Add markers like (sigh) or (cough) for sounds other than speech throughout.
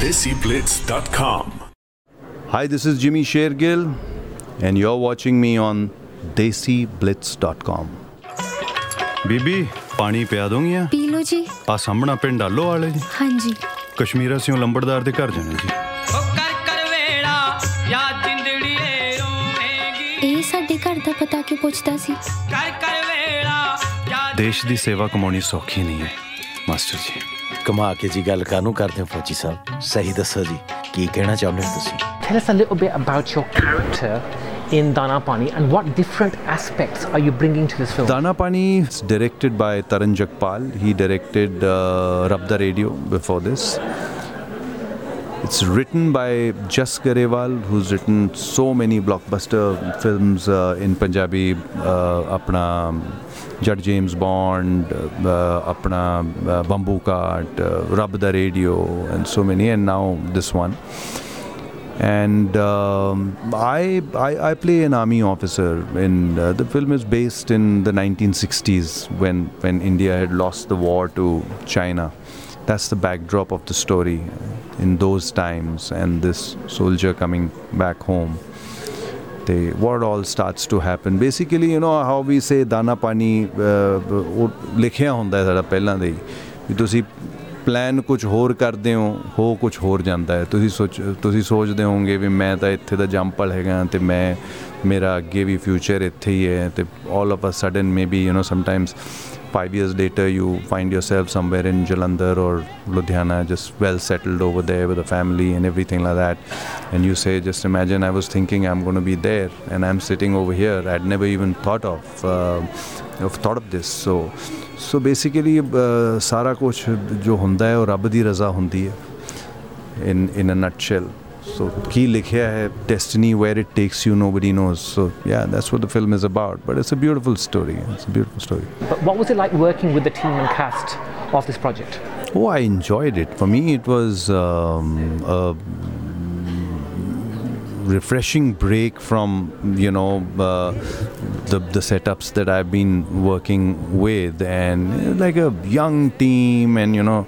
DesiBlitz.com. Hi, this is Jimmy Shergill, and you're watching me on DesiBlitz.com. ਬੀਬੀ ਪਾਣੀ ਪਿਆ ਦੋਗੀਆਂ ਪੀ ਲਓ ਜੀ। ਆ ਸਾਹਮਣਾ ਪਿੰਡ ਆਲੋ ਵਾਲੇ ਜੀ। ਹਾਂਜੀ। ਕਸ਼ਮੀਰ ਅਸੀਂ ਲੰਬੜਦਾਰ ਦੇ ਘਰ ਜਾਣਾ ਜੀ। ਉਹ ਕਰ ਕਰ ਵੇੜਾ ਯਾ ਜਿੰਦੜੀਏ ਰੋਵੇਂਗੀ। ਇਹ ਸਾਡੇ ਘਰ ਦਾ ਪਤਾ ਕਿਉਂ ਪੁੱਛਦਾ ਸੀ? ਕਰ ਕਰ ਵੇੜਾ ਯਾ ਦੇਸ਼ ਦੀ ਸੇਵਾ ਕਮਾਉਣੀ ਸੌਖੀ ਨਹੀਂ ਹੈ ਮਾਸਟਰ ਜੀ। ਕਮਾ ਕੇ ਜੀ ਗੱਲ ਕਾਨੂੰ ਕਰਦੇ ਹੋ ਫੌਜੀ ਸਾਹਿਬ ਸਹੀ ਦੱਸੋ ਜੀ ਕੀ ਕਹਿਣਾ ਚਾਹੁੰਦੇ ਹੋ ਤੁਸੀਂ Tell us a little bit about your character in Dana Pani and what different aspects are you bringing to this film? Dana Pani is directed by Taran Jakpal. He directed uh, Rab the Radio before this. It's written by Jas Grewal, who's written so many blockbuster films uh, in Punjabi. Uh, apna Jatt James Bond, uh, apna uh, Bambukat, uh, Rabb Da Radio, and so many, and now this one and um, I, I I play an army officer. In uh, the film is based in the 1960s when when India had lost the war to China. That's the backdrop of the story in those times, and this soldier coming back home. They, what all starts to happen basically you know how we say ਦਾਣਾ ਪਾਣੀ ਅਹ, ਉਹ ਲਿਖਿਆ ਹੁੰਦਾ ਹੈ ਸਾਡਾ ਪਹਿਲਾਂ ਦੇ ਹੀ ਵੀ ਤੁਸੀਂ ਪਲਾਨ ਕੁਝ ਹੋਰ ਕਰਦੇ ਹੋ ਹੋ ਕੁਝ ਹੋਰ ਜਾਂਦਾ ਹੈ ਤੁਸੀਂ ਸੋਚ ਤੁਸੀਂ ਸੋਚਦੇ ਹੋਵੋਗੇ ਵੀ ਮੈਂ ਤਾਂ ਇੱਥੇ ਦਾ ਜੰਪਲ ਹੈਗਾ ਤੇ ਮੈਂ ਮੇਰਾ ਅੱਗੇ ਵੀ ਫਿਊਚਰ ਇੱਥੇ ਹੀ ਹੈ ਤੇ all of a sudden maybe you نو sometimes five years later you find yourself somewhere in Jalandhar or Ludhiana, just well settled over there with a family and everything like that, and you say, just imagine I was thinking I'm going to be there and I'm sitting over here. I'd never even thought of uh, of thought of this. So, so basically, सारा कुछ जो होता है वो रब दी raza होती hai. in in a nutshell. So he likha hai, destiny where it takes you, nobody knows. So yeah, that's what the film is about. But it's a beautiful story. It's a beautiful story. But what was it like working with the team and cast of this project? Oh, I enjoyed it. For me, it was um, a refreshing break from you know uh, the the setups that I've been working with, and like a young team, and you know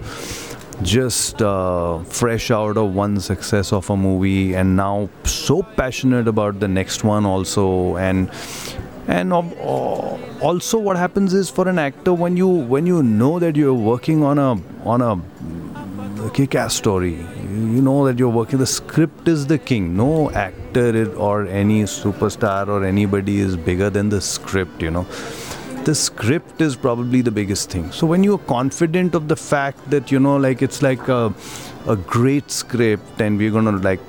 just uh, fresh out of one success of a movie and now so passionate about the next one also and and uh, also what happens is for an actor when you when you know that you're working on a on a kick-ass story you know that you're working the script is the king. No actor or any superstar or anybody is bigger than the script you know the script is probably the biggest thing. So when you're confident of the fact that you know like it's like a, a great script and we're to like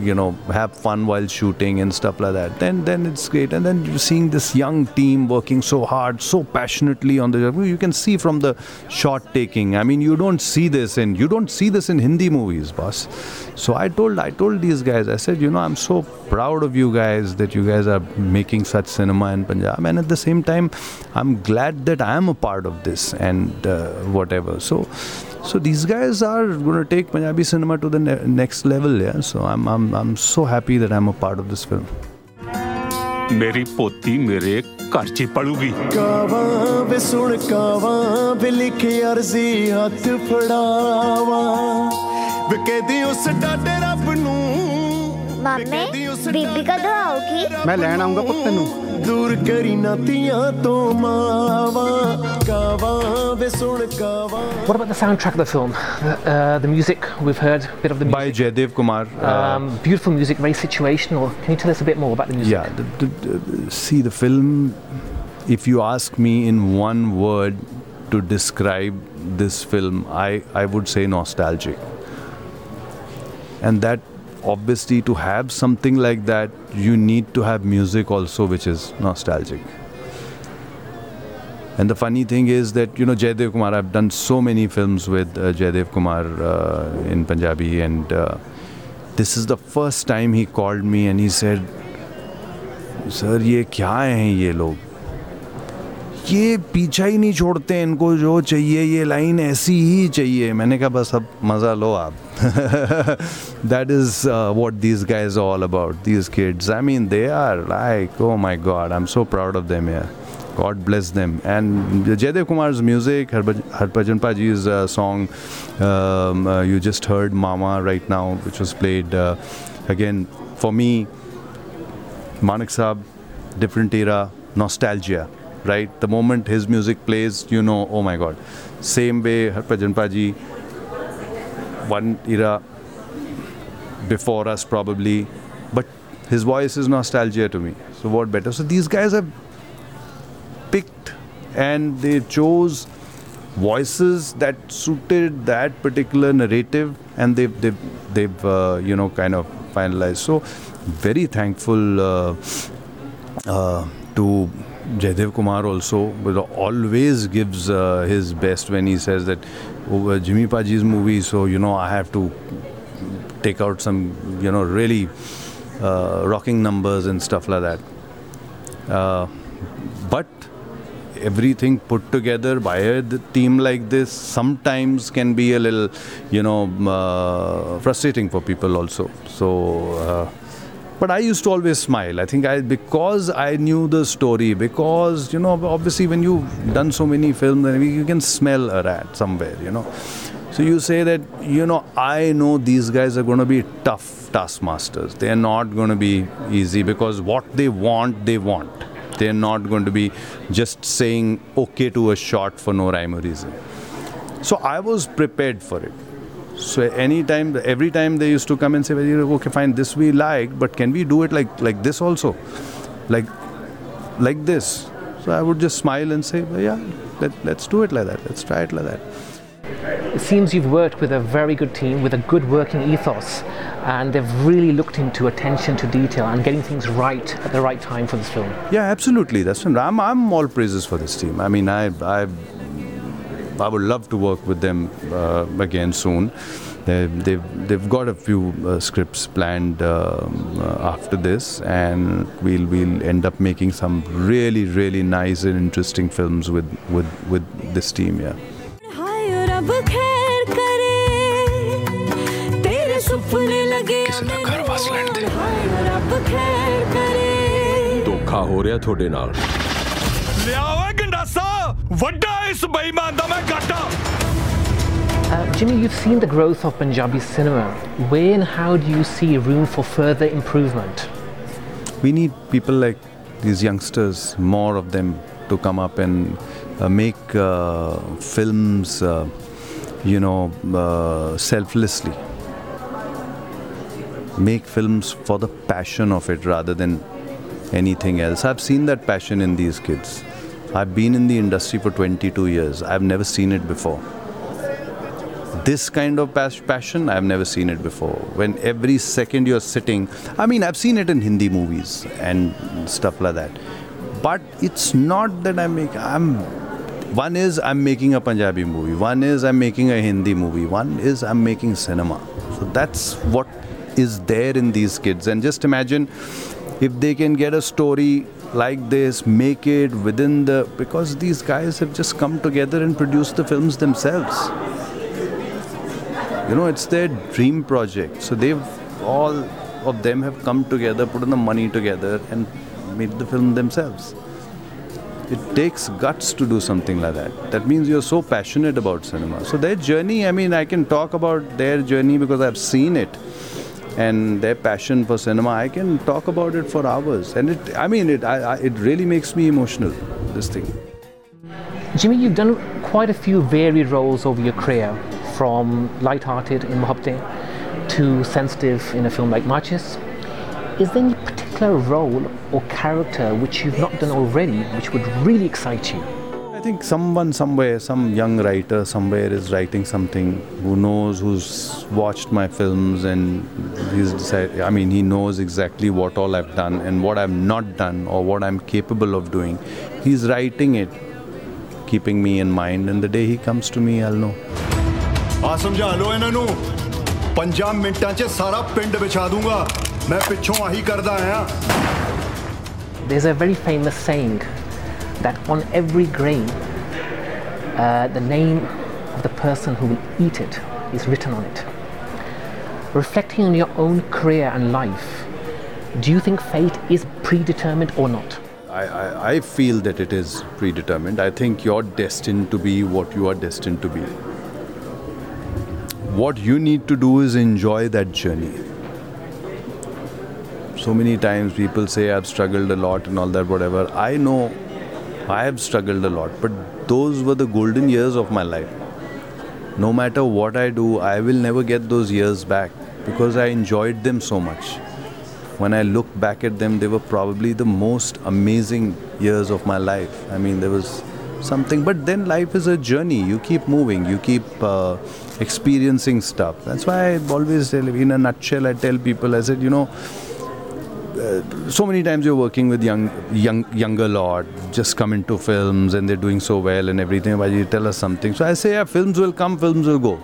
you know have fun while shooting and stuff like that then then it's great. And then you're seeing this young team working so hard so passionately on the you can see from the shot taking. I mean you don't see this in you don't see this in hindi movies boss. So i told i told these guys i said you know i'm so proud of you guys that you guys are making such cinema in punjab and at the same time i'm glad that i am a part of this and uh, whatever. So so these guys are going to take Punjabi cinema to the ne- next level. Yeah. So I'm, I'm I'm so happy that I'm a part of this film. ਮੇਰੀ ਪੋਤੀ ਮੇਰੇ ਘਰ 'ਚ ਪੜੂਗੀ ਕਾਵਾਂ ਵੇ ਸੁਣ ਕਾਵਾਂ ਵੇ ਲਿਖ ਅਰਜ਼ੀ ਹੱਥ ਫੜਾਵਾਂ ਵੇ ਕਹਦੀ ਉਸ ਡਾਡੇ ਰੱਬ ਨੂੰ ਮਾਮੇ ਬੀਬੀ ਕਦੋਂ ਆਉਗੀ ਮੈਂ ਲੈਣ ਆਉਂਗਾ ਪੁੱਤ ਤੈਨੂੰ ਦੂਰ ਕਰੀ ਨਾ ਤੀਆਂ ਤੋਂ ਮਾਵਾਂ What about the soundtrack of the film? The, uh, the music, we've heard a bit of the music. By music. Jaidev Kumar. uh, um, beautiful music, very situational. Can you tell us a bit more about the music? yeah. The, the, the, see the film. If you ask me in one word to describe this film, I I would say nostalgic. And that obviously to have something like that, you need to have music also, which is nostalgic. And the funny thing is that you know Jaidev Kumar. I've done so many films with uh, Jaidev Kumar uh, in Punjabi, and uh, this is the first time he called me and he said, "Sir, ये क्या हैं ये लोग? ये पीछा ही नहीं छोड़ते इनको जो चाहिए ये लाइन ऐसी ही चाहिए मैंने कहा बस अब मज़ा लो आप that is what this guys all about this kids I mean they are like oh my God I am so proud of them यार God bless them. And Jaidev Kumar's music, Harbhajan Paji's uh, song, um, uh, you just heard Mama right now, which was played uh, again for me. Manik Saab, different era, nostalgia, right? The moment his music plays, you know, oh my God. Same way, Harbhajan Paji, one era before us probably, but his voice is nostalgia to me. So what better? So these guys have and they chose voices that suited that particular narrative and they've they've, they've uh, you know kind of finalized. So very thankful uh, uh, to Jaidev Kumar also always gives uh, his best when he says that oh, uh, Jimmy Paji's movie so you know I have to take out some you know really uh, rocking numbers and stuff like that. But everything put together by a team like this sometimes can be a little, you know, uh, frustrating for people also. So, uh, but I used to always smile. I think I because I knew the story. Because you know, obviously, when you've done so many films, you can smell a rat somewhere. You know. So you say that, you know, I know these guys are going to be tough taskmasters. They are not going to be easy because what they want, they want. They're not going to be just saying okay to a shot for no rhyme or reason. So I was prepared for it. So anytime, every time they used to come and say, well, okay, fine, this we like, but can we do it like like this also, like like this? So I would just smile and say, well, yeah, let, let's do it like that. Let's try it like that. It seems you've worked with a very good team with a good working ethos, and they've really looked into attention to detail and getting things right at the right time for this film. Yeah, absolutely. That's I'm, I'm all praises for this team. I mean, I, I, I would love to work with them uh, again soon. They, they've, they've got a few uh, scripts planned um, uh, after this, and we'll, we'll end up making some really, really nice and interesting films with, with, with this team, yeah. ਹੋ ਰਿਹਾ ਤੁਹਾਡੇ ਨਾਲ ਲਿਆ ਓਏ ਗੰਡਾਸਾ ਵੱਡਾ ਇਸ ਬੇਈਮਾਨ ਦਾ ਮੈਂ ਘਾਟਾ Uh, Jimmy, you've seen the growth of Punjabi cinema. Where and how do you see room for further improvement? we need people like these youngsters, more of them, to come up and uh, make uh, films, uh, you know, uh, selflessly. Make films for the passion of it rather than anything else. I've seen that passion in these kids. I've been in the industry for 22 years. I've never seen it before. This kind of passion i've never seen it before. When every second you're sitting i mean i've seen it in hindi movies and stuff like that. But it's not that i'm making i'm one is i'm making a punjabi movie. One is i'm making a hindi movie. One is i'm making cinema. So that's what is there in these kids. And just imagine if they can get a story like this make it within the because these guys have just come together and produced the films themselves. You know it's their dream project. So they've all of them have come together put in the money together and made the film themselves. It takes guts to do something like that. That means you're so passionate about cinema. So their journey i mean i can talk about their journey because i've seen it and their passion for cinema i can talk about it for hours and it i mean it I, I, it really makes me emotional this thing Jimmy, you've done quite a few varied roles over your career, from light-hearted in Mohabbatein to sensitive in a film like Maachis. Is there any particular role or character which you've not done already, which would really excite you? I think someone somewhere, some young writer somewhere is writing something who knows, who's watched my films and he's decided, I mean, he knows exactly what all I've done and what I've not done or what I'm capable of doing. He's writing it, keeping me in mind, and the day he comes to me, I'll know. ਆ ਸਮਝਾ ਲਓ ਇਹਨਾਂ ਨੂੰ ਪੰਜਾਂ ਮਿੰਟਾਂ 'ਚ ਸਾਰਾ ਪਿੰਡ ਵਿਛਾ ਦੂੰਗਾ ਮੈਂ ਪਿੱਛੋਂ ਆਹੀ ਕਰਦਾ ਆਇਆ There's a very famous saying that on every grain, uh, the name of the person who will eat it is written on it. Reflecting on your own career and life, do you think fate is predetermined or not? I, I, I feel that it is predetermined. I think you're destined to be what you are destined to be. What you need to do is enjoy that journey. So many times people say I've struggled a lot and all that, whatever. I know I have struggled a lot, but those were the golden years of my life. No matter what I do, I will never get those years back because I enjoyed them so much when I look back at them, they were probably the most amazing years of my life. I mean, there was something, but then life is a journey. You keep moving, you keep uh, experiencing stuff. That's why I always tell, in a nutshell, I tell people, I said, you know, uh, so many times you're working with young, young, younger lot, just come into films and they're doing so well and everything. But you tell us something. So I say, yeah, films will come, films will go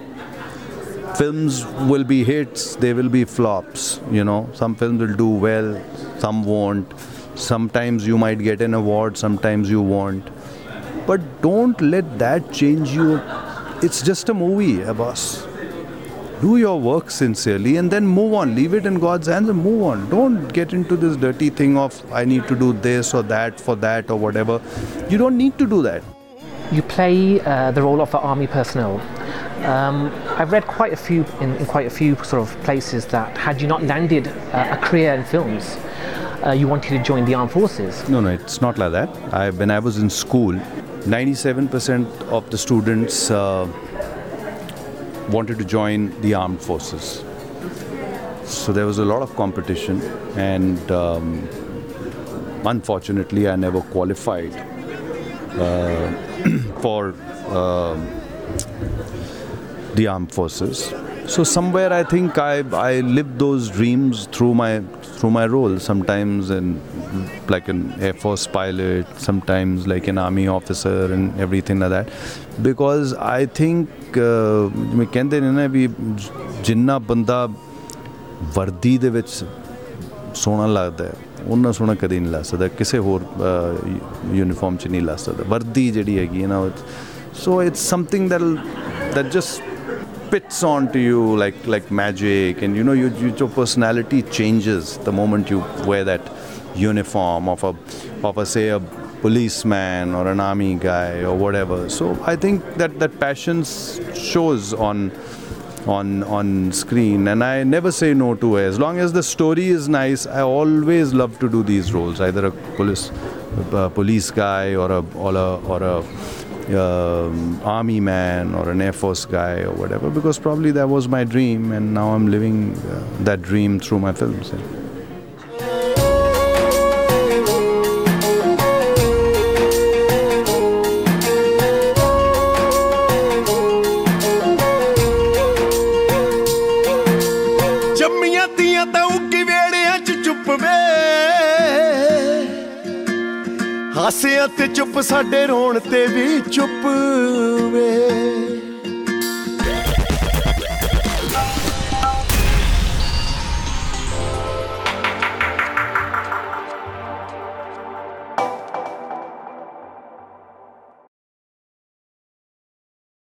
films will be hits, they will be flops. You know, some films will do well, some won't. Sometimes you might get an award, sometimes you won't. But don't let that change you. It's just a movie, a boss. Do your work sincerely and then move on. Leave it in God's hands and move on. Don't get into this dirty thing of I need to do this or that for that or whatever. You don't need to do that. You play uh, the role of the army personnel um, I've read quite a few in, in, quite a few sort of places that had you not landed uh, a career in films, uh, you wanted to join the armed forces. No, no, it's not like that. I, when I was in school, 97% of the students uh, wanted to join the armed forces. So there was a lot of competition, and um, unfortunately, I never qualified uh, (clears throat) for. Um, the armed forces. So somewhere I think I I lived those dreams through my through my role. Sometimes in like an air force pilot, sometimes like an army officer and everything like that. Because I think ਮੈਂ ਕਹਿੰਦੇ ਨੇ ਨਾ ਵੀ ਜਿੰਨਾ ਬੰਦਾ ਵਰਦੀ ਦੇ ਵਿੱਚ ਸੋਹਣਾ ਲੱਗਦਾ ਹੈ ਉਹਨਾਂ ਸੋਹਣਾ ਕਦੇ ਨਹੀਂ ਲੱਗ ਸਕਦਾ ਕਿਸੇ ਹੋਰ ਯੂਨੀਫਾਰਮ 'ਚ ਨਹੀਂ ਲੱਗ ਸਕਦਾ ਵਰਦੀ ਜਿਹੜੀ ਹੈਗੀ ਹੈ ਨਾ so it's something that that just spits onto you like like magic and you know you, you, your personality changes the moment you wear that uniform of a of a say a policeman or an army guy or whatever. So i think that that passion shows on on on screen and i never say no to it. As long as the story is nice i always love to do these roles either a police a police guy or a or a, or a um, army man or an air force guy or whatever because probably that was my dream and now i'm living uh, that dream through my films yeah. ਹਾਸਿਆਂ ਤੇ ਚੁੱਪ ਸਾਡੇ ਰੋਣ ਤੇ ਵੀ ਚੁੱਪ ਵੇ।